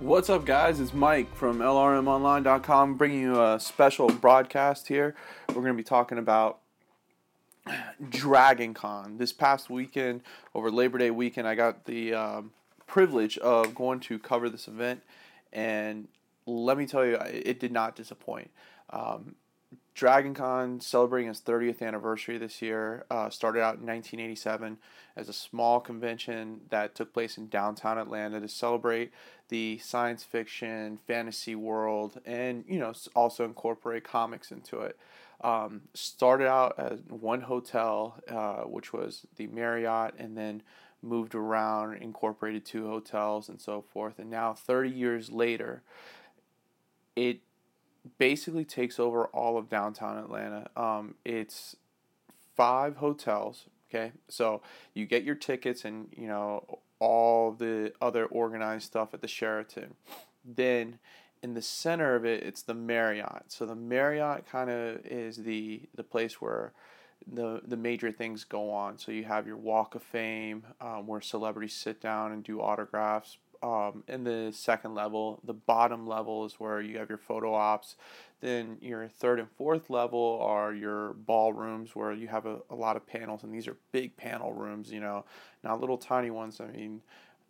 What's up, guys? It's Mike from LRMOnline.com bringing you a special broadcast here. We're going to be talking about Dragon Con. This past weekend, over Labor Day weekend, I got the um, privilege of going to cover this event, and let me tell you, it did not disappoint. Um, Dragon Con celebrating its 30th anniversary this year. Uh, started out in 1987 as a small convention that took place in downtown Atlanta to celebrate the science fiction, fantasy world, and you know also incorporate comics into it. Um, started out at one hotel, uh, which was the Marriott, and then moved around, incorporated two hotels, and so forth. And now, 30 years later, it basically takes over all of downtown Atlanta. Um, it's five hotels. Okay, so you get your tickets and you know all the other organized stuff at the Sheraton. Then in the center of it, it's the Marriott. So the Marriott kind of is the the place where the the major things go on. So you have your Walk of Fame, um, where celebrities sit down and do autographs, um, in the second level. The bottom level is where you have your photo ops. Then your third and fourth level are your ballrooms where you have a, a lot of panels, and these are big panel rooms, you know, not little tiny ones. I mean,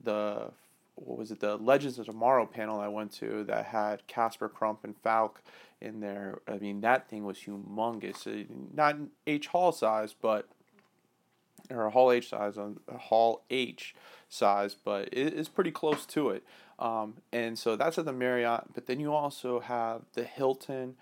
the what was it, the Legends of Tomorrow panel I went to that had Casper Crump and Falk in there. I mean, that thing was humongous. Not H Hall size, but or Hall H size on Hall H size, but it is pretty close to it. Um, and so that's at the Marriott. But then you also have the Hilton,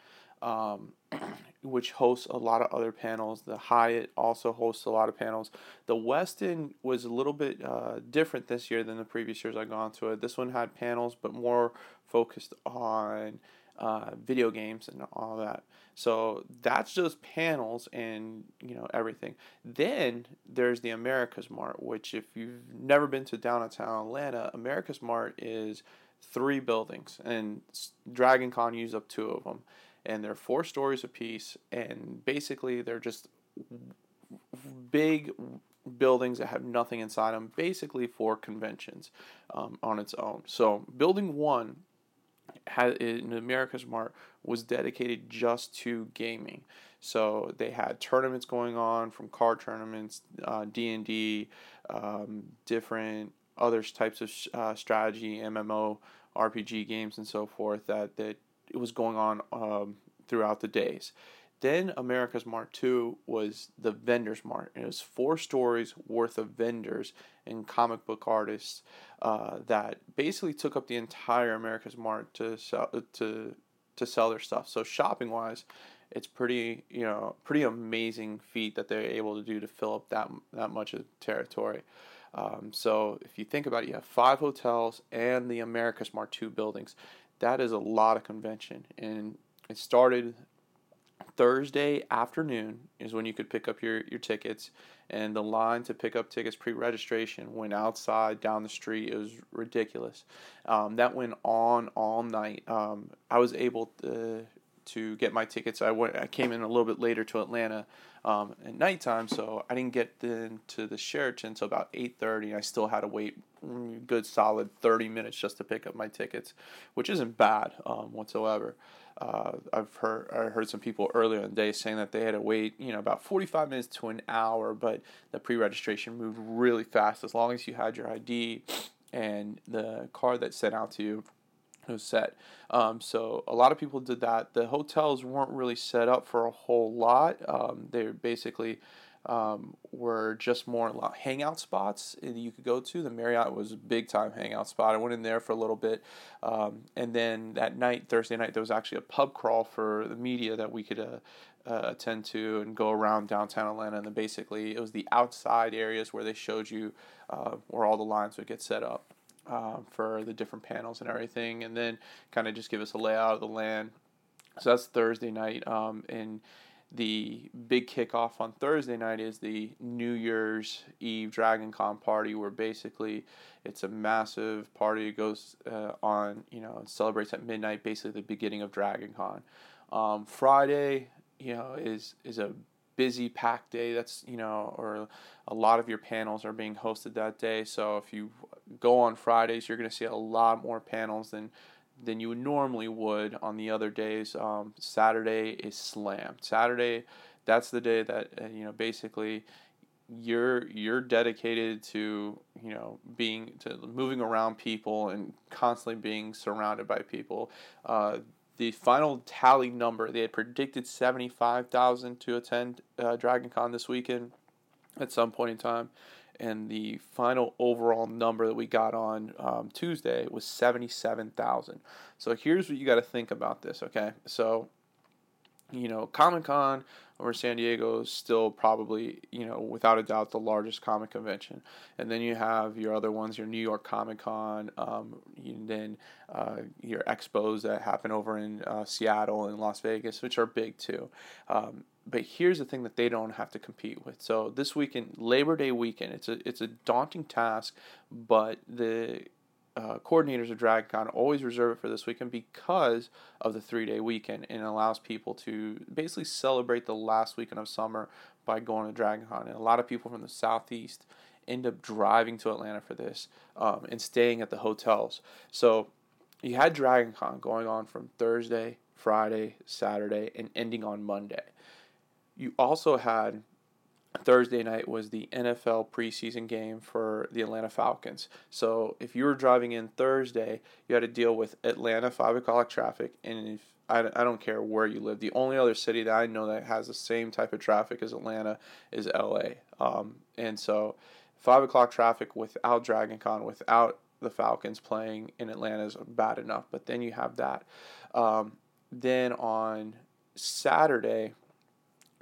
um, which hosts a lot of other panels. The Hyatt also hosts a lot of panels. The Westin was a little bit uh, different this year than the previous years I've gone to it. This one had panels, but more focused on uh, video games and all that. So that's just panels and you know everything. Then there's the America's Mart, which if you've never been to downtown Atlanta, America's Mart is three buildings, and Dragon Con used up two of them, and they're four stories apiece, and basically they're just big buildings that have nothing inside them, basically for conventions um, on its own. So building one had in America's Mart was dedicated just to gaming. So they had tournaments going on from card tournaments, uh, D and D, um, different other types of uh, strategy, MMO, RPG games, and so forth. That that it was going on um, throughout the days. Then America's Mart 2 was the Vendors Mart. And it was four stories worth of vendors and comic book artists uh, that basically took up the entire America's Mart to sell, to to sell their stuff. So shopping wise, it's pretty you know pretty amazing feat that they're able to do to fill up that that much of territory. Um, so if you think about it, you have five hotels and the America's Mart 2 buildings. That is a lot of convention, and it started Thursday afternoon is when you could pick up your, your tickets, and the line to pick up tickets pre registration went outside down the street. It was ridiculous. Um, that went on all night. Um, I was able to, to get my tickets. I went. I came in a little bit later to Atlanta um, at nighttime, so I didn't get into the Sheraton until about eight thirty. I still had to wait good solid thirty minutes just to pick up my tickets, which isn't bad um, whatsoever. Uh, I've heard I heard some people earlier in the day saying that they had to wait, you know, about 45 minutes to an hour, but the pre-registration moved really fast as long as you had your ID and the card that sent out to you was set. Um, so a lot of people did that. The hotels weren't really set up for a whole lot. Um, they're basically um, were just more hangout spots that you could go to. The Marriott was a big time hangout spot. I went in there for a little bit, um, and then that night, Thursday night, there was actually a pub crawl for the media that we could uh, uh, attend to and go around downtown Atlanta. And then basically, it was the outside areas where they showed you uh, where all the lines would get set up. Uh, for the different panels and everything, and then kind of just give us a layout of the land. So that's Thursday night, um, and the big kickoff on Thursday night is the New Year's Eve Dragon Con party, where basically it's a massive party. It goes uh, on, you know, celebrates at midnight, basically the beginning of Dragon Con. Um, Friday, you know, is is a busy packed day. That's you know, or a lot of your panels are being hosted that day. So if you go on Fridays, you're going to see a lot more panels than than you normally would on the other days. Um, Saturday is slammed. Saturday, that's the day that uh, you know basically you're you're dedicated to you know being to moving around people and constantly being surrounded by people. Uh, the final tally number they had predicted seventy five thousand to attend uh, Dragon Con this weekend at some point in time and the final overall number that we got on um, Tuesday was 77,000. So here's what you got to think about this, okay? So, you know, Comic Con over San Diego is still probably, you know, without a doubt the largest comic convention. And then you have your other ones, your New York Comic Con, um, and then uh, your expos that happen over in uh, Seattle and Las Vegas, which are big too. Um, but here's the thing that they don't have to compete with. So this weekend, Labor Day weekend, it's a it's a daunting task, but the uh, coordinators of DragonCon always reserve it for this weekend because of the three day weekend and allows people to basically celebrate the last weekend of summer by going to DragonCon. And a lot of people from the southeast end up driving to Atlanta for this um, and staying at the hotels. So you had DragonCon going on from Thursday, Friday, Saturday, and ending on Monday. You also had Thursday night was the NFL preseason game for the Atlanta Falcons. So if you were driving in Thursday, you had to deal with Atlanta five o'clock traffic, and if I, I don't care where you live. The only other city that I know that has the same type of traffic as Atlanta is LA. Um, and so five o'clock traffic without Dragon Con, without the Falcons playing in Atlanta is bad enough. But then you have that. Um, then on Saturday,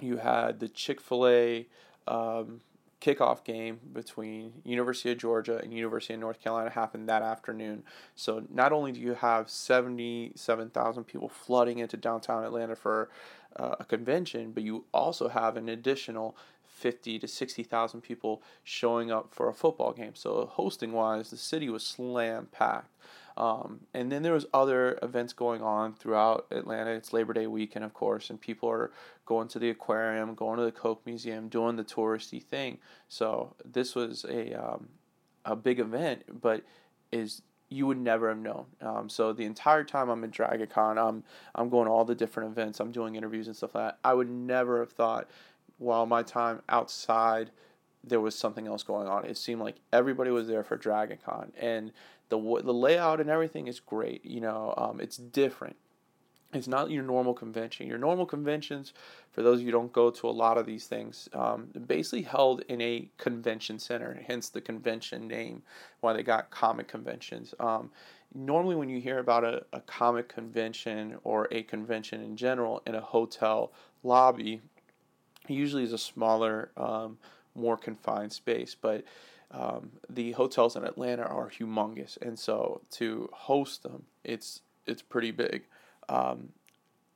you had the Chick fil A um, kickoff game between University of Georgia and University of North Carolina happen that afternoon. So not only do you have 77,000 people flooding into downtown Atlanta for uh, a convention, but you also have an additional 50 to 60,000 people showing up for a football game. So hosting wise, the city was slam packed. Um, and then there was other events going on throughout Atlanta. It's Labor Day weekend, of course, and people are going to the aquarium, going to the Coke Museum, doing the touristy thing. So this was a um, a big event, but is you would never have known. Um, so the entire time I'm in DragonCon, I'm I'm going to all the different events. I'm doing interviews and stuff like that. I would never have thought, while my time outside, there was something else going on. It seemed like everybody was there for DragonCon, and the the layout and everything is great. You know, um, it's different. It's not your normal convention. Your normal conventions, for those of you who don't go to a lot of these things, um, basically held in a convention center, hence the convention name, why they got comic conventions. Um, normally, when you hear about a, a comic convention or a convention in general in a hotel lobby, usually is a smaller, um, more confined space. But um, the hotels in Atlanta are humongous, and so to host them, it's it's pretty big. Um,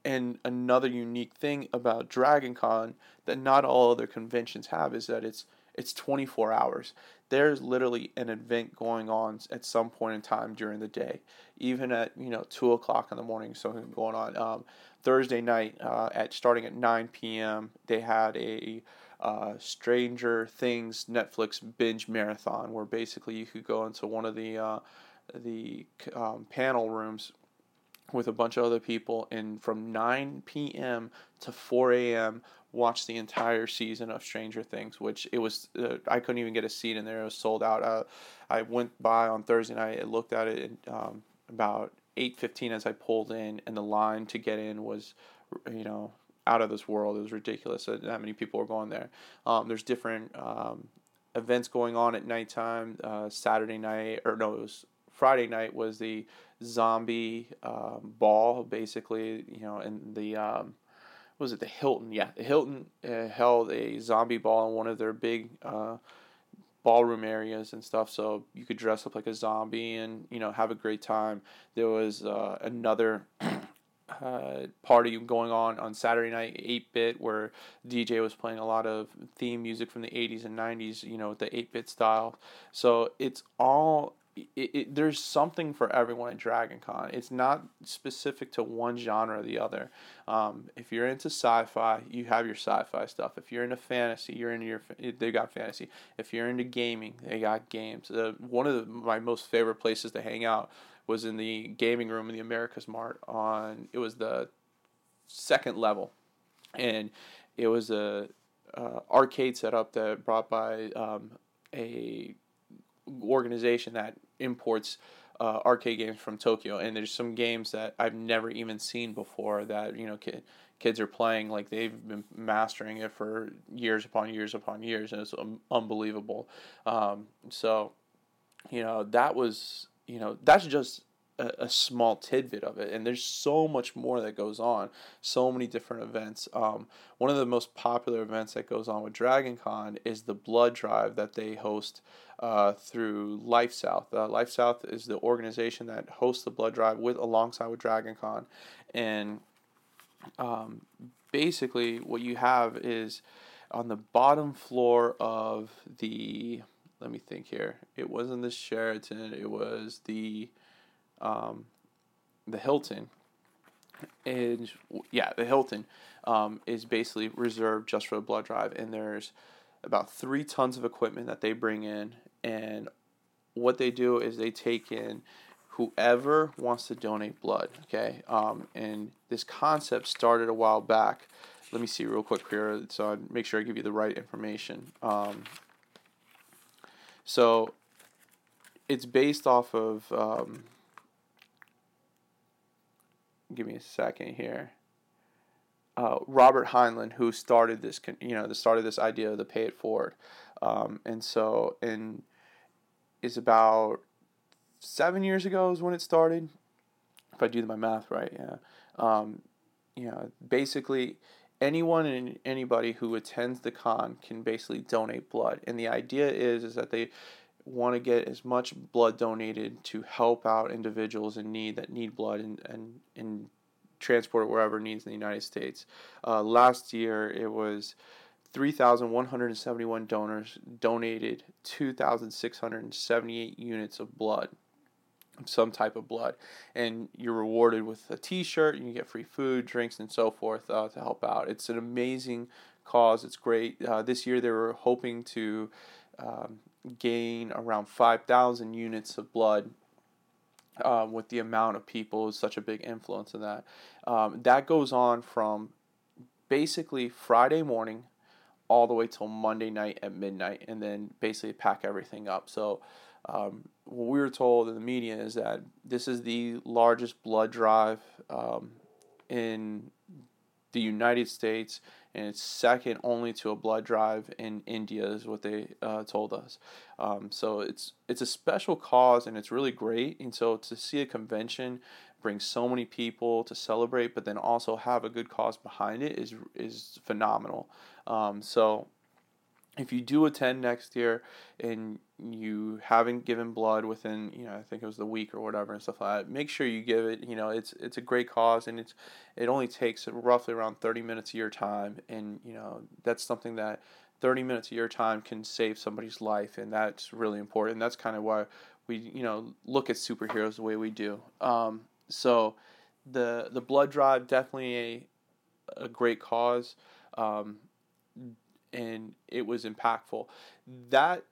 and another unique thing about Dragon Con that not all other conventions have is that it's it's 24 hours. There's literally an event going on at some point in time during the day, even at you know two o'clock in the morning. Something going on. Um, Thursday night uh, at starting at 9 p.m. They had a uh, Stranger Things Netflix binge marathon, where basically you could go into one of the uh, the um, panel rooms with a bunch of other people, and from 9 p.m. to 4 a.m. watch the entire season of Stranger Things. Which it was, uh, I couldn't even get a seat in there; it was sold out. Uh, I went by on Thursday night, and looked at it and, um, about 8:15 as I pulled in, and the line to get in was, you know, out of this world. It was ridiculous that that many people were going there. Um, there's different um, events going on at nighttime. Uh, Saturday night, or no, it was Friday night was the zombie um, ball, basically. You know, and the um, was it the Hilton? Yeah, the Hilton uh, held a zombie ball in one of their big. Uh, ballroom areas and stuff so you could dress up like a zombie and you know have a great time there was uh, another uh, party going on on Saturday night, 8 bit, where DJ was playing a lot of theme music from the 80s and 90s, you know, the 8 bit style. So it's all it, it, there's something for everyone at Dragon Con. It's not specific to one genre or the other. Um, if you're into sci-fi, you have your sci-fi stuff. If you're into fantasy, you're into your they got fantasy. If you're into gaming, they got games. Uh, one of the, my most favorite places to hang out was in the gaming room in the America's Mart. On it was the second level, and it was a uh, arcade setup that brought by um, a organization that imports uh, arcade games from Tokyo, and there's some games that I've never even seen before that you know ki- kids are playing like they've been mastering it for years upon years upon years, and it's um, unbelievable. Um, so, you know that was you know that's just a, a, small tidbit of it, and there's so much more that goes on. So many different events. Um, one of the most popular events that goes on with Dragon Con is the blood drive that they host uh, through LifeSouth. Uh, LifeSouth is the organization that hosts the blood drive with alongside with Dragon Con, and um, basically what you have is on the bottom floor of the let me think here. It wasn't the Sheraton. It was the um, the Hilton, and yeah, the Hilton um, is basically reserved just for the blood drive, and there's about three tons of equipment that they bring in, and what they do is they take in whoever wants to donate blood. Okay, um, and this concept started a while back. Let me see real quick here, so I make sure I give you the right information. Um, so it's based off of um, give me a second here. Uh, Robert Heinlein, who started this, you know, the started this idea of the pay it forward, um, and so and is about seven years ago is when it started. If I do my math right, yeah. Um, you know, basically anyone and anybody who attends the con can basically donate blood, and the idea is is that they want to get as much blood donated to help out individuals in need that need blood and, and, and transport it wherever needs in the United States. Uh, last year, it was 3,171 donors donated 2,678 units of blood, some type of blood. And you're rewarded with a t shirt, you get free food, drinks, and so forth uh, to help out. It's an amazing cause, it's great. Uh, this year, they were hoping to um, gain around 5,000 units of blood um, with the amount of people is such a big influence in that. Um, that goes on from basically Friday morning all the way till Monday night at midnight, and then basically pack everything up. So, um, what we were told in the media is that this is the largest blood drive um, in the United States and it's second only to a blood drive in India, is what they uh, told us. Um, so it's it's a special cause, and it's really great. And so to see a convention bring so many people to celebrate, but then also have a good cause behind it is is phenomenal. Um, so if you do attend next year and you haven't given blood within you know I think it was the week or whatever and stuff like that, make sure you give it. You know it's it's a great cause and it's it only takes roughly around thirty minutes of your time and you know that's something that 30 minutes of your time can save somebody's life and that's really important that's kind of why we you know look at superheroes the way we do um, so the the blood drive definitely a a great cause um, and it was impactful. That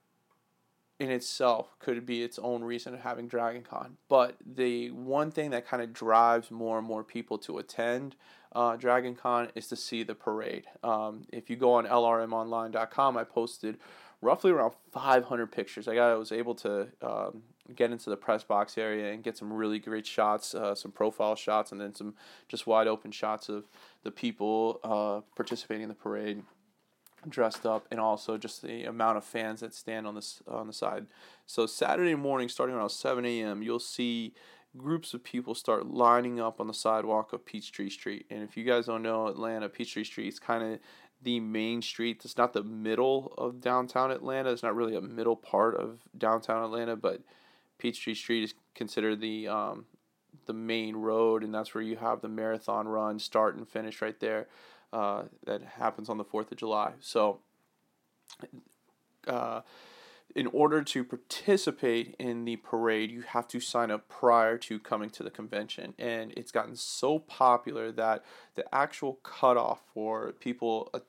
in itself could be its own reason of having Dragon Con. But the one thing that kind of drives more and more people to attend uh, Dragon Con is to see the parade. Um, if you go on lrmonline.com, I posted roughly around 500 pictures. I got I was able to um, get into the press box area and get some really great shots, uh, some profile shots, and then some just wide open shots of the people uh, participating in the parade dressed up and also just the amount of fans that stand on this on the side. So Saturday morning, starting around 7 a.m., you'll see groups of people start lining up on the sidewalk of Peachtree Street. And if you guys don't know Atlanta, Peachtree Street is kind of the main street. It's not the middle of downtown Atlanta. It's not really a middle part of downtown Atlanta, but Peachtree Street is considered the um, the main road, and that's where you have the marathon run start and finish right there uh, that happens on the 4th of July. So, uh, in order to participate in the parade, you have to sign up prior to coming to the convention. And it's gotten so popular that the actual cutoff for people uh,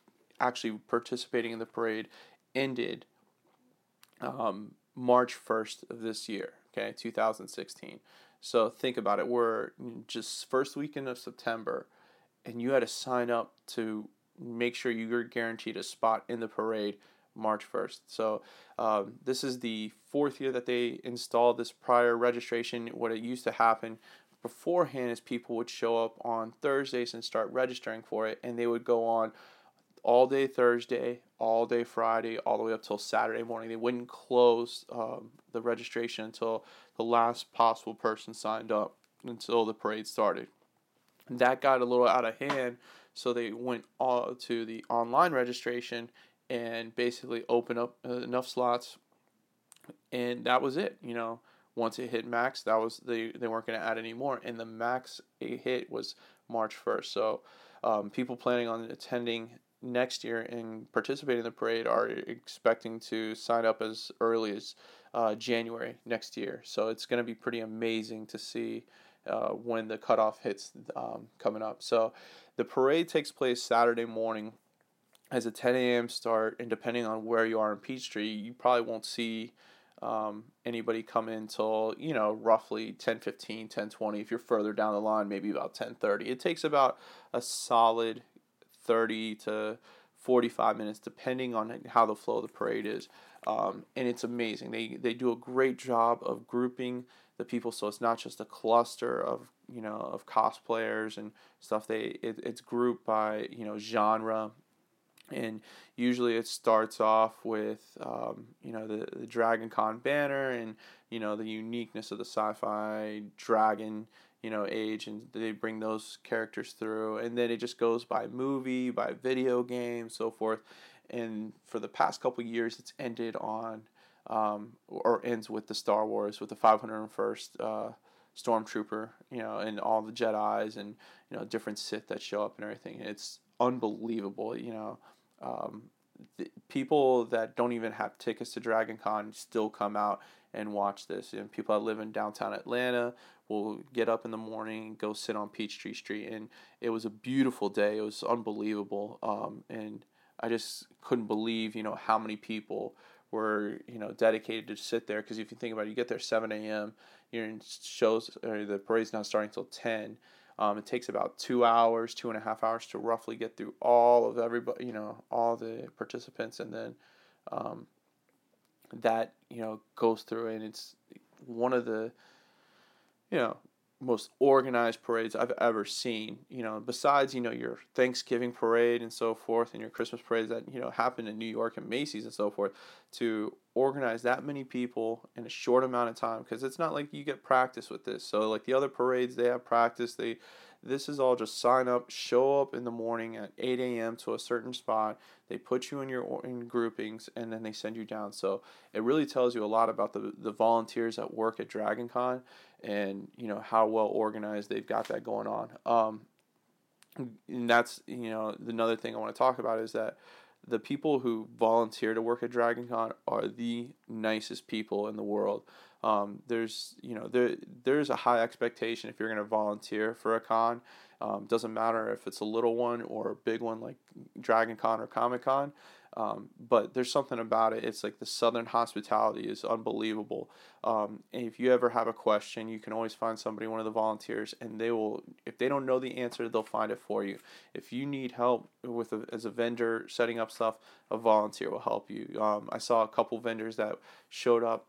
actually participating in the parade ended um, March 1st of this year, okay, 2016. So think about it. We're just first weekend of September, and you had to sign up to make sure you're guaranteed a spot in the parade March 1st. So um, this is the fourth year that they installed this prior registration. What it used to happen beforehand is people would show up on Thursdays and start registering for it, and they would go on all day Thursday, all day Friday, all the way up till Saturday morning. They wouldn't close um, the registration until the last possible person signed up until the parade started. That got a little out of hand, so they went all to the online registration and basically open up uh, enough slots, and that was it. You know, once it hit max, that was they they weren't going to add any more, and the max it hit was March first. So, um, people planning on attending next year and participating in the parade are expecting to sign up as early as uh, January next year. So it's going to be pretty amazing to see uh, when the cutoff hits um, coming up. So the parade takes place Saturday morning as a 10 a.m. start, and depending on where you are in Peachtree, you probably won't see um, anybody come in until you know roughly 10 15 10 20 if you're further down the line maybe about 10 30 it takes about a solid 30 to 45 minutes depending on how the flow of the parade is um, and it's amazing they they do a great job of grouping the people. So it's not just a cluster of you know of cosplayers and stuff. They it, it's grouped by you know genre. And usually it starts off with um, you know the, the Dragon Con banner and you know the uniqueness of the sci-fi dragon you know age. And they bring those characters through. And then it just goes by movie by video game so forth. And for the past couple years it's ended on um, or ends with the Star Wars with the 501st uh, stormtrooper you know and all the Jedi's and you know different Sith that show up and everything it's unbelievable you know um, people that don't even have tickets to Dragon Con still come out and watch this. And people that live in downtown Atlanta will get up in the morning, go sit on Peachtree Street, and it was a beautiful day. It was unbelievable, um, and I just couldn't believe you know how many people were you know dedicated to sit there. Because if you think about it, you get there seven a.m. You're in shows, or the parade's not starting until ten. Um, it takes about two hours, two and a half hours to roughly get through all of everybody, you know, all the participants, and then um, that you know goes through, and it's one of the, you know, most organized parades I've ever seen. You know, besides you know your Thanksgiving parade and so forth, and your Christmas parades that you know happen in New York and Macy's and so forth, to organize that many people in a short amount of time because it's not like you get practice with this. So like the other parades, they have practice. They this is all just sign up, show up in the morning at 8 a.m. to a certain spot. They put you in your in groupings, and then they send you down. So it really tells you a lot about the the volunteers that work at Dragon Con and you know how well organized they've got that going on. Um, and that's you know another thing I want to talk about is that the people who volunteer to work at Dragon Con are the nicest people in the world. Um, there's you know there there's a high expectation if you're going to volunteer for a con. Um, doesn't matter if it's a little one or a big one like Dragon Con or Comic Con. Um, but there's something about it. It's like the Southern hospitality is unbelievable. Um, and if you ever have a question, you can always find somebody, one of the volunteers, and they will. If they don't know the answer, they'll find it for you. If you need help with a, as a vendor setting up stuff, a volunteer will help you. Um, I saw a couple vendors that showed up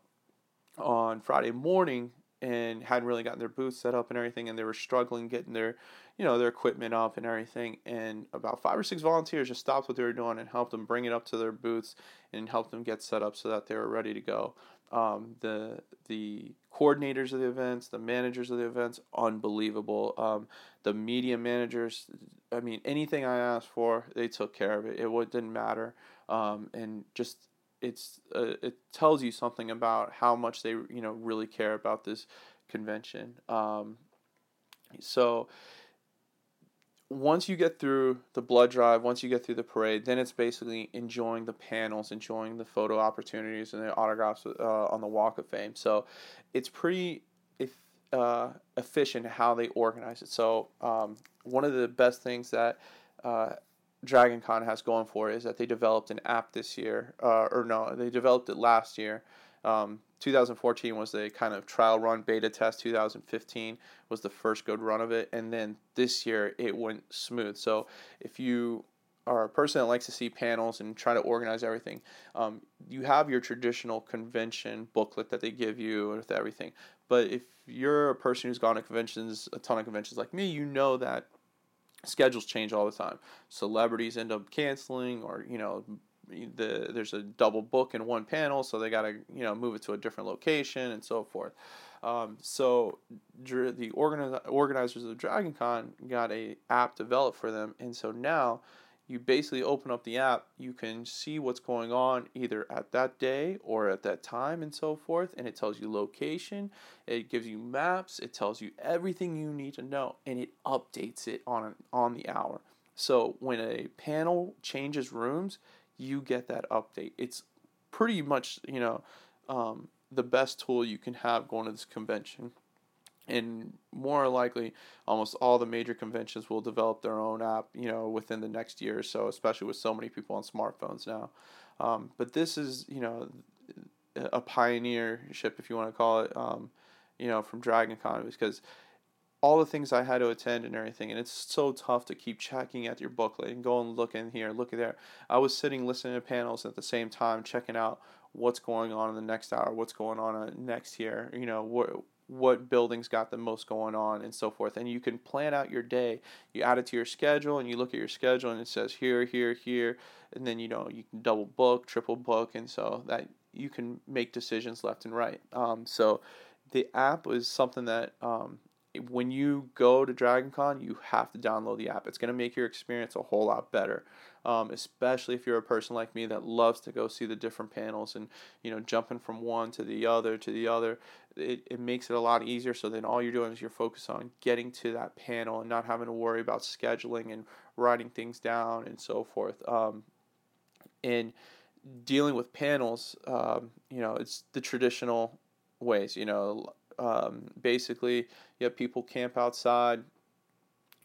on Friday morning and hadn't really gotten their booths set up and everything, and they were struggling getting their you know, their equipment up and everything. And about five or six volunteers just stopped what they were doing and helped them bring it up to their booths and helped them get set up so that they were ready to go. Um, the the coordinators of the events, the managers of the events, unbelievable. Um, the media managers, I mean, anything I asked for, they took care of it. It didn't matter, um, and just it's uh, it tells you something about how much they you know really care about this convention. Um, so once you get through the blood drive, once you get through the parade, then it's basically enjoying the panels, enjoying the photo opportunities and the autographs uh, on the Walk of Fame. So it's pretty if, uh, efficient how they organize it. So um, one of the best things that uh, Dragon Con has going for it is that they developed an app this year, uh, or no, they developed it last year. Um, 2014 was the kind of trial run beta test. 2015 was the first good run of it, and then this year it went smooth. So if you are a person that likes to see panels and try to organize everything, um, you have your traditional convention booklet that they give you with everything. But if you're a person who's gone to conventions, a ton of conventions like me, you know that schedules change all the time. Celebrities end up canceling, or you know, the there's a double book in one panel, so they got to you know move it to a different location and so forth. Um, so the organi- organizers of DragonCon got a app developed for them, and so now you basically open up the app, you can see what's going on either at that day or at that time and so forth, and it tells you location, it gives you maps, it tells you everything you need to know, and it updates it on on the hour. So when a panel changes rooms, you get that update. It's pretty much, you know, um, the best tool you can have going to this convention. And more likely, almost all the major conventions will develop their own app, you know, within the next year or so, especially with so many people on smartphones now. Um, but this is, you know, a pioneership, if you want to call it, um, you know, from Dragon Con because all the things I had to attend and everything, and it's so tough to keep checking at your booklet and go and look in here, look at there. I was sitting listening to panels at the same time, checking out what's going on in the next hour, what's going on uh, next year, you know, what buildings got the most going on and so forth. And you can plan out your day. You add it to your schedule and you look at your schedule and it says here, here, here, and then you know you can double book, triple book, and so that you can make decisions left and right. Um, so the app is something that um, when you go to DragonCon, you have to download the app. It's going to make your experience a whole lot better, um, especially if you're a person like me that loves to go see the different panels and you know jumping from one to the other to the other. It, it makes it a lot easier. So then all you're doing is you're focused on getting to that panel and not having to worry about scheduling and writing things down and so forth. Um, and dealing with panels, um, you know, it's the traditional ways. You know, um, basically, you have people camp outside,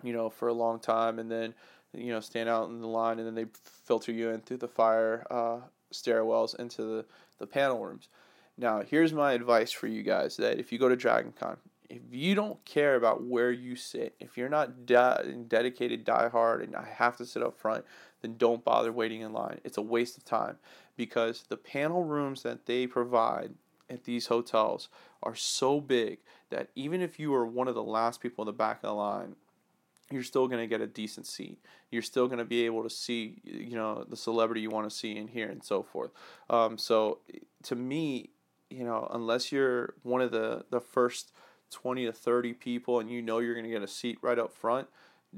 you know, for a long time, and then you know stand out in the line, and then they filter you in through the fire uh, stairwells into the, the panel rooms. Now, here's my advice for you guys: that if you go to DragonCon, if you don't care about where you sit, if you're not de- dedicated diehard and I have to sit up front, then don't bother waiting in line. It's a waste of time because the panel rooms that they provide at these hotels are so big that even if you are one of the last people in the back of the line, you're still going to get a decent seat. You're still going to be able to see, you know, the celebrity you want to see in here and so forth. Um, so to me, you know, unless you're one of the, the first 20 to 30 people and you know you're going to get a seat right up front,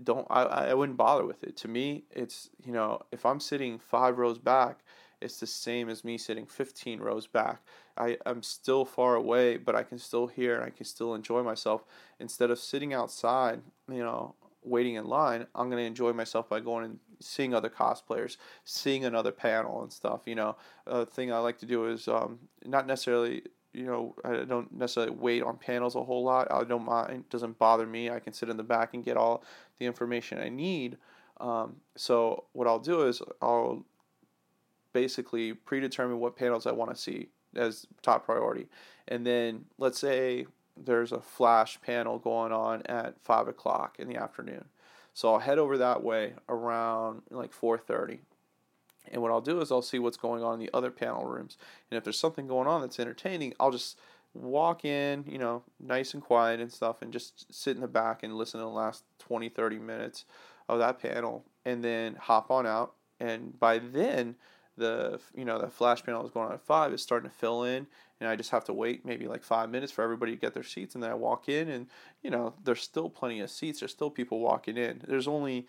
don't I, I wouldn't bother with it. To me, it's, you know, if I'm sitting five rows back, it's the same as me sitting 15 rows back. I, I'm still far away, but I can still hear and I can still enjoy myself. Instead of sitting outside, you know, waiting in line, I'm going to enjoy myself by going and seeing other cosplayers, seeing another panel and stuff. You know, a thing I like to do is um, not necessarily you know, I don't necessarily wait on panels a whole lot. I don't mind; it doesn't bother me. I can sit in the back and get all the information I need. Um, so what I'll do is I'll basically predetermine what panels I want to see as top priority. And then let's say there's a flash panel going on at five o'clock in the afternoon. So I'll head over that way around like 4:30. And what I'll do is I'll see what's going on in the other panel rooms. And if there's something going on that's entertaining, I'll just walk in, you know, nice and quiet and stuff and just sit in the back and listen to the last 20, 30 minutes of that panel and then hop on out. And by then, the you know the flash panel is going on at five is starting to fill in and i just have to wait maybe like five minutes for everybody to get their seats and then i walk in and you know there's still plenty of seats. There's still people walking in. There's only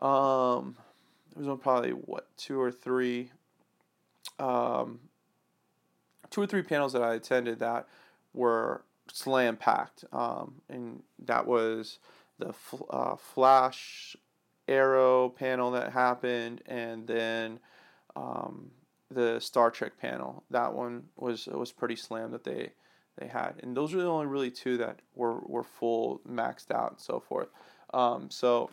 um there's only probably what two or three um two or three panels that i attended that were slam packed um and that was the uh, flash Arrow panel that happened, and then um, the Star Trek panel. That one was was pretty slam that they they had, and those were the only really two that were were full maxed out and so forth. Um, so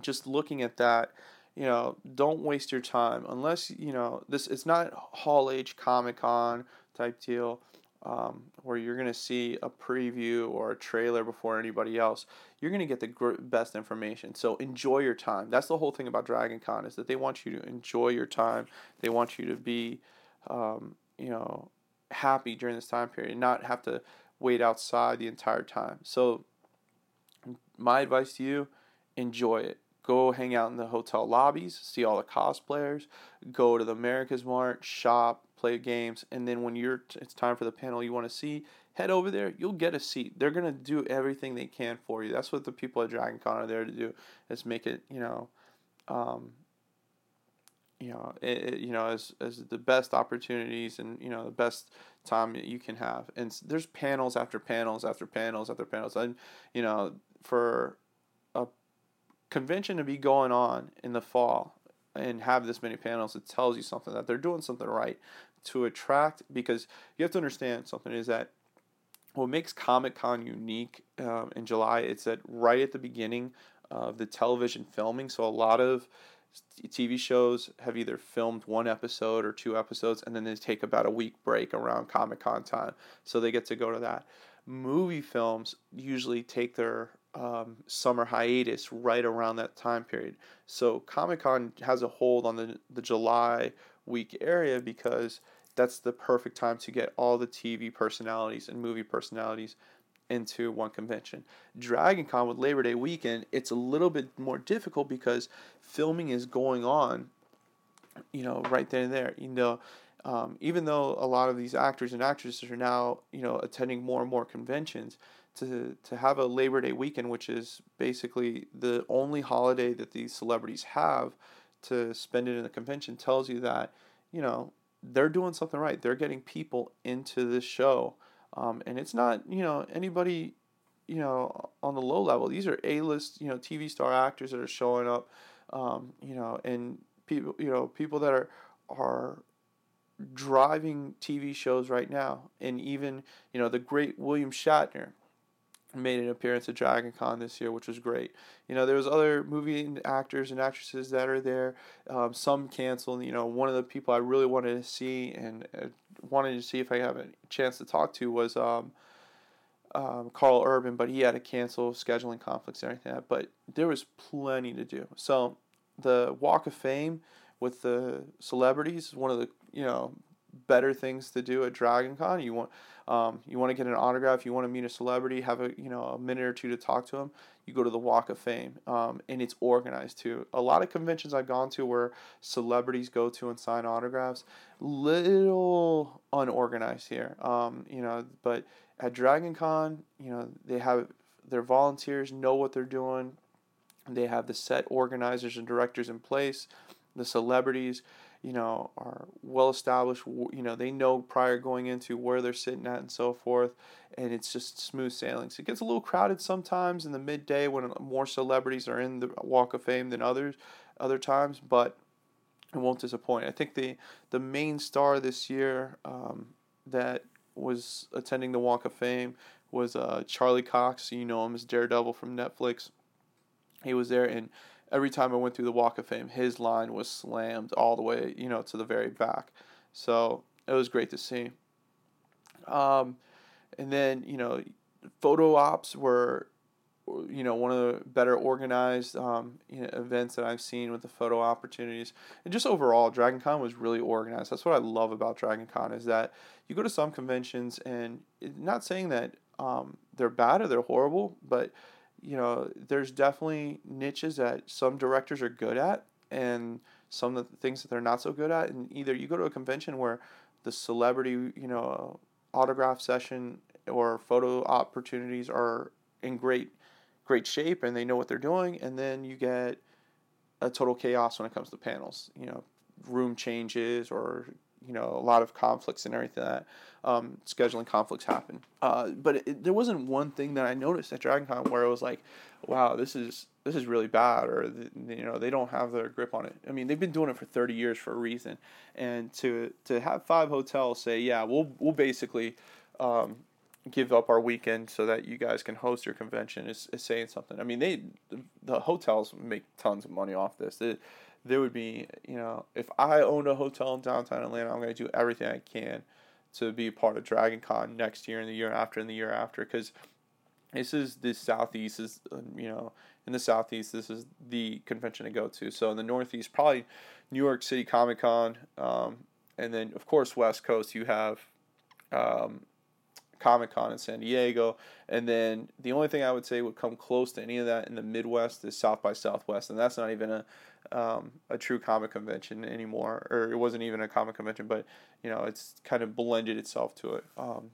just looking at that, you know, don't waste your time unless you know this. It's not Hall H Comic Con type deal um, where you're going to see a preview or a trailer before anybody else, you're going to get the gr- best information. So enjoy your time. That's the whole thing about Dragon Con is that they want you to enjoy your time. They want you to be, um, you know, happy during this time period, and not have to wait outside the entire time. So my advice to you, enjoy it. Go hang out in the hotel lobbies, see all the cosplayers, go to the America's Mart, shop, play games, and then when you're it's time for the panel you want to see, head over there. You'll get a seat. They're gonna do everything they can for you. That's what the people at Dragon Con are there to do. Is make it you know, um, you know, it, you know as as the best opportunities and you know the best time you can have. And there's panels after panels after panels after panels, and you know for a convention to be going on in the fall and have this many panels, it tells you something that they're doing something right to attract because you have to understand something is that what makes Comic Con unique um, in July it's that right at the beginning of the television filming. So a lot of TV shows have either filmed one episode or two episodes and then they take about a week break around Comic Con time. So they get to go to that. Movie films usually take their um, summer hiatus right around that time period. So Comic Con has a hold on the, the July week area because that's the perfect time to get all the TV personalities and movie personalities into one convention. Dragon Con with Labor Day weekend, it's a little bit more difficult because filming is going on, you know, right then and there. You know, um, even though a lot of these actors and actresses are now, you know, attending more and more conventions, to to have a Labor Day weekend, which is basically the only holiday that these celebrities have to spend it in the convention, tells you that, you know, they're doing something right. They're getting people into this show. Um, and it's not, you know, anybody, you know, on the low level. These are A-list, you know, TV star actors that are showing up, um, you know, and people, you know, people that are are driving TV shows right now. And even, you know, the great William Shatner made an appearance at Dragon Con this year, which was great. You know, there was other movie actors and actresses that are there. Um, some canceled. You know, one of the people I really wanted to see and uh, wanted to see if I have a chance to talk to was um, um, Karl Urban, but he had to cancel scheduling conflicts and everything. Like but there was plenty to do. So the Walk of Fame with the celebrities is one of the you know better things to do at Dragon Con. You want um, you want to get an autograph, you want to meet a celebrity, have a you know a minute or two to talk to them. You go to the Walk of Fame, um, and it's organized too. A lot of conventions I've gone to where celebrities go to and sign autographs, little unorganized here. Um, you know, but at Dragon Con, you know they have their volunteers know what they're doing. They have the set organizers and directors in place. The celebrities you know, are well established. You know, they know prior going into where they're sitting at and so forth, and it's just smooth sailing. So it gets a little crowded sometimes in the midday when more celebrities are in the Walk of Fame than others, other times, but it won't disappoint. I think the the main star this year um, that was attending the Walk of Fame was uh, Charlie Cox. You know him as Daredevil from Netflix. He was there, and every time I went through the Walk of Fame, his line was slammed all the way, you know, to the very back. So it was great to see. Um, and then you know, photo ops were, you know, one of the better organized um, you know, events that I've seen with the photo opportunities. And just overall, Dragon Con was really organized. That's what I love about Dragon Con is that you go to some conventions and not saying that um, they're bad or they're horrible, but you know, there's definitely niches that some directors are good at and some of the things that they're not so good at. And either you go to a convention where the celebrity, you know, autograph session or photo opportunities are in great, great shape and they know what they're doing. And then you get a total chaos when it comes to panels, you know, room changes or, you know a lot of conflicts and everything that um, scheduling conflicts happen. Uh, but it, there wasn't one thing that I noticed at DragonCon where it was like, wow, this is this is really bad, or you know they don't have their grip on it. I mean, they've been doing it for thirty years for a reason, and to to have five hotels say, yeah, we'll we'll basically. Um, give up our weekend so that you guys can host your convention is, is saying something. I mean, they the, the hotels make tons of money off this. It, there would be, you know, if I owned a hotel in downtown Atlanta, I'm going to do everything I can to be part of Dragon Con next year and the year after and the year after because this is the southeast is um, you know in the southeast this is the convention to go to so in the northeast probably new york city comic con um, and then of course west coast you have um, Comic Con in San Diego. And then the only thing I would say would come close to any of that in the Midwest is South by Southwest, and that's not even a um, a true comic convention anymore, or it wasn't even a comic convention, but you know it's kind of blended itself to it. Um,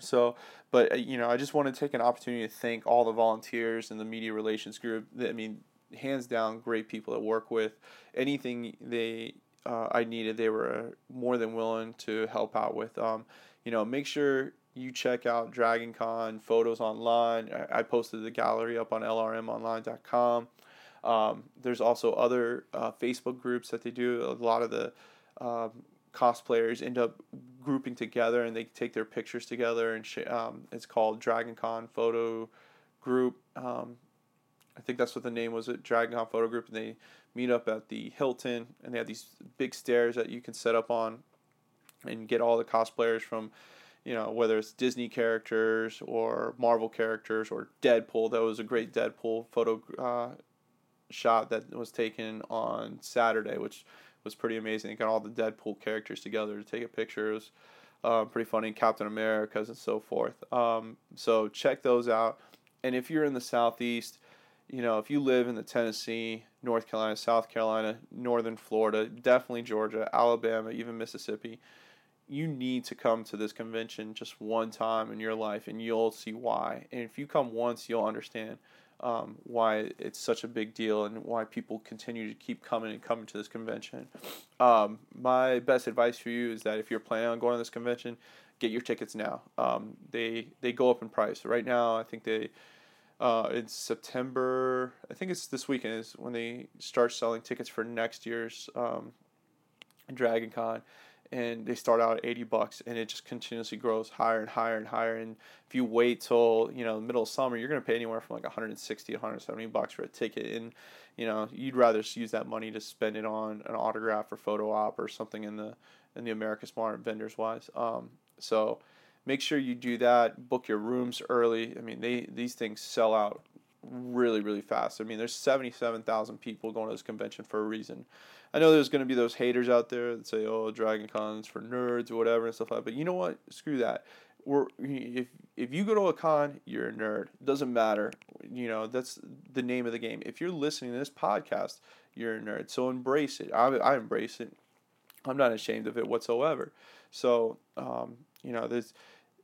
so, but uh, you know, I just want to take an opportunity to thank all the volunteers and the media relations group. I mean, hands down, great people to work with. Anything they uh, I needed, they were more than willing to help out with. Um, you know, make sure you check out Dragon Con photos online. I, I posted the gallery up on lrmonline.com. Um, there's also other uh, Facebook groups that they do. A lot of the um, cosplayers end up grouping together and they take their pictures together and sh- um, it's called Dragon Con Photo Group. Um, I think that's what the name was. It Dragon Con Photo Group, and they meet up at the Hilton, and they have these big stairs that you can set up on, and get all the cosplayers from you know, whether it's Disney characters or Marvel characters or Deadpool. That was a great Deadpool photo uh, shot that was taken on Saturday, which was pretty amazing. Got all the Deadpool characters together to take a picture. It was uh, pretty funny. Captain America's and so forth. Um, so check those out. And if you're in the Southeast, you know, if you live in the Tennessee, North Carolina, South Carolina, Northern Florida, definitely Georgia, Alabama, even Mississippi, you need to come to this convention just one time in your life and you'll see why. And if you come once, you'll understand um, why it's such a big deal and why people continue to keep coming and coming to this convention. Um, my best advice for you is that if you're planning on going to this convention, get your tickets now. Um, they they go up in price. Right now, I think they uh, it's September. I think it's this weekend is when they start selling tickets for next year's um, Dragon Con and they start out at 80 bucks and it just continuously grows higher and higher and higher. And if you wait till you know middle of summer you're going to pay anywhere from like 160 170 bucks for a ticket. And you know you'd rather use that money to spend it on an autograph or photo op or something in the in the AmericasMart vendors wise. Um, so make sure you do that. Book your rooms early. I mean they these things sell out really really fast i mean there's 77,000 people going to this convention for a reason I know there's going to be those haters out there that say, "Oh, Dragon Con's for nerds or whatever and stuff like that." But you know what? Screw that. We're if if you go to a con, you're a nerd. It doesn't matter. You know that's the name of the game. If you're listening to this podcast, you're a nerd. So embrace it. I I embrace it. I'm not ashamed of it whatsoever. So um, you know there's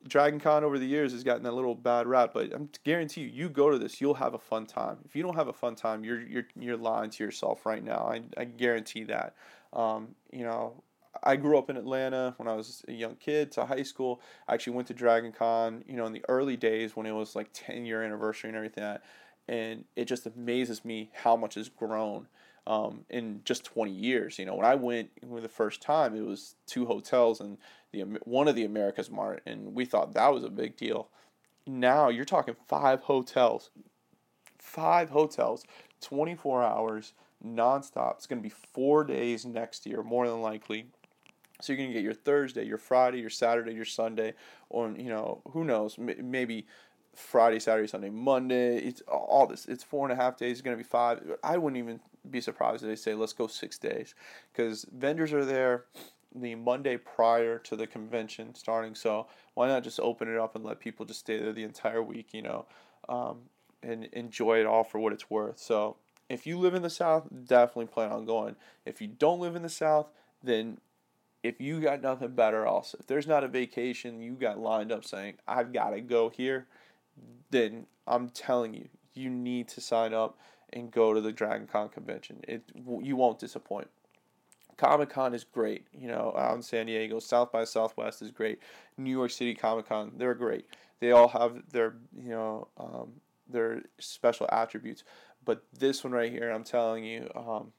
Dragon Con over the years has gotten a little bad rap, but I'm guarantee you, you go to this, you'll have a fun time. If you don't have a fun time, you're you're you're lying to yourself right now. I, I guarantee that. Um, you know, I grew up in Atlanta when I was a young kid to high school. I actually went to Dragon Con, you know, in the early days when it was like 10 year anniversary and everything that, and it just amazes me how much has grown um, in just 20 years. You know, when I went the first time, it was two hotels and the one of the AmericasMart, and we thought that was a big deal. Now you're talking five hotels, five hotels, 24 hours nonstop. It's going to be four days next year, more than likely. So you're going to get your Thursday, your Friday, your Saturday, your Sunday, or you know who knows, maybe Friday, Saturday, Sunday, Monday. It's all this. It's four and a half days. It's going to be five. I wouldn't even be surprised if they say let's go six days because vendors are there the Monday prior to the convention starting. So why not just open it up and let people just stay there the entire week, you know, um, and enjoy it all for what it's worth. So if you live in the South, definitely plan on going. If you don't live in the South, then if you got nothing better else, if there's not a vacation you got lined up saying, I've got to go here, then I'm telling you, you need to sign up and go to the Dragon Con convention. It you won't disappoint Comic Con is great. You know, out in San Diego, South by Southwest is great. New York City Comic Con, they're great. They all have their you know um, their special attributes. But this one right here, I'm telling you, um,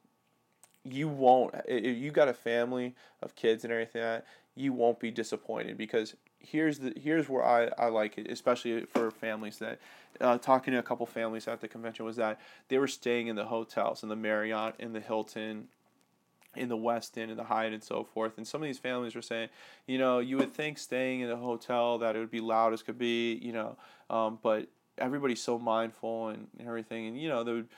you won't. If you got a family of kids and everything like that, you won't be disappointed because here's the here's where I, I like it, especially for families that uh, talking to a couple families at the convention was that they were staying in the hotels in the Marriott, in the Hilton, in the Westin, in the Hyatt, and so forth. And some of these families were saying, you know, you would think staying in a hotel that it would be loud as could be, you know, um, but everybody's so mindful and, and everything, and you know, there would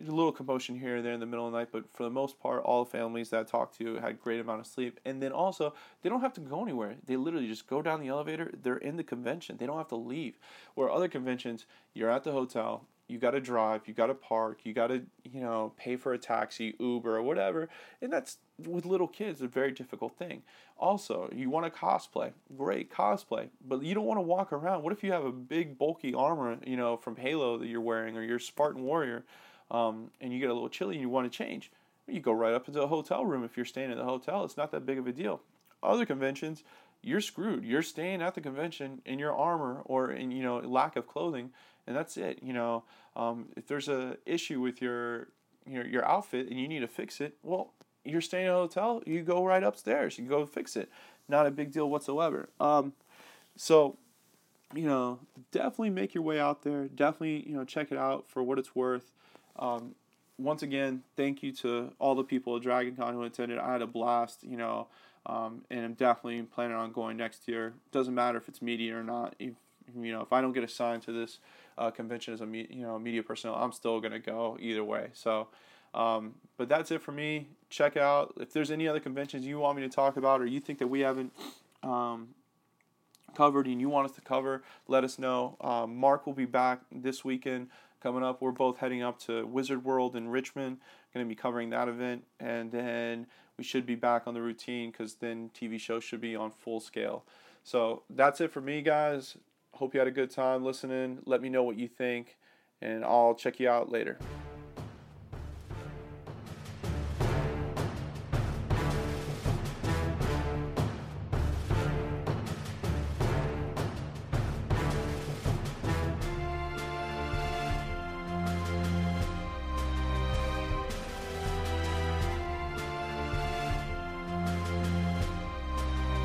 a little commotion here and there in the middle of the night, but for the most part, all the families that I talked to had great amount of sleep. And then also, they don't have to go anywhere. They literally just go down the elevator. They're in the convention. They don't have to leave. Where other conventions, you're at the hotel, you got to drive, you got to park, you got to you know pay for a taxi, Uber, or whatever, and that's with little kids a very difficult thing. Also, you want to cosplay, great cosplay, but you don't want to walk around. What if you have a big bulky armor, you know, from Halo that you're wearing, or you're Spartan Warrior? um, and you get a little chilly and you want to change, you go right up into a hotel room if you're staying in the hotel. It's not that big of a deal. Other conventions, you're screwed. You're staying at the convention in your armor or in you know lack of clothing, and that's it. You know, um, if there's a issue with your your your outfit and you need to fix it, well, you're staying in a hotel. You go right upstairs. You go fix it. Not a big deal whatsoever. Um, so, you know, definitely make your way out there. Definitely, you know, check it out for what it's worth. Um, once again, thank you to all the people at Dragon Con who attended. I had a blast, you know, um, and I'm definitely planning on going next year. Doesn't matter if it's media or not. If, you know, if I don't get assigned to this uh, convention as a me- you know media personnel, I'm still gonna go either way. So, um, but that's it for me. Check out if there's any other conventions you want me to talk about or you think that we haven't um, covered and you want us to cover. Let us know. Um, Mark will be back this weekend coming up. We're both heading up to Wizard World in Richmond, going to be covering that event, and then we should be back on the routine because then TV shows should be on full scale. So that's it for me, guys. Hope you had a good time listening. Let me know what you think, and I'll check you out later.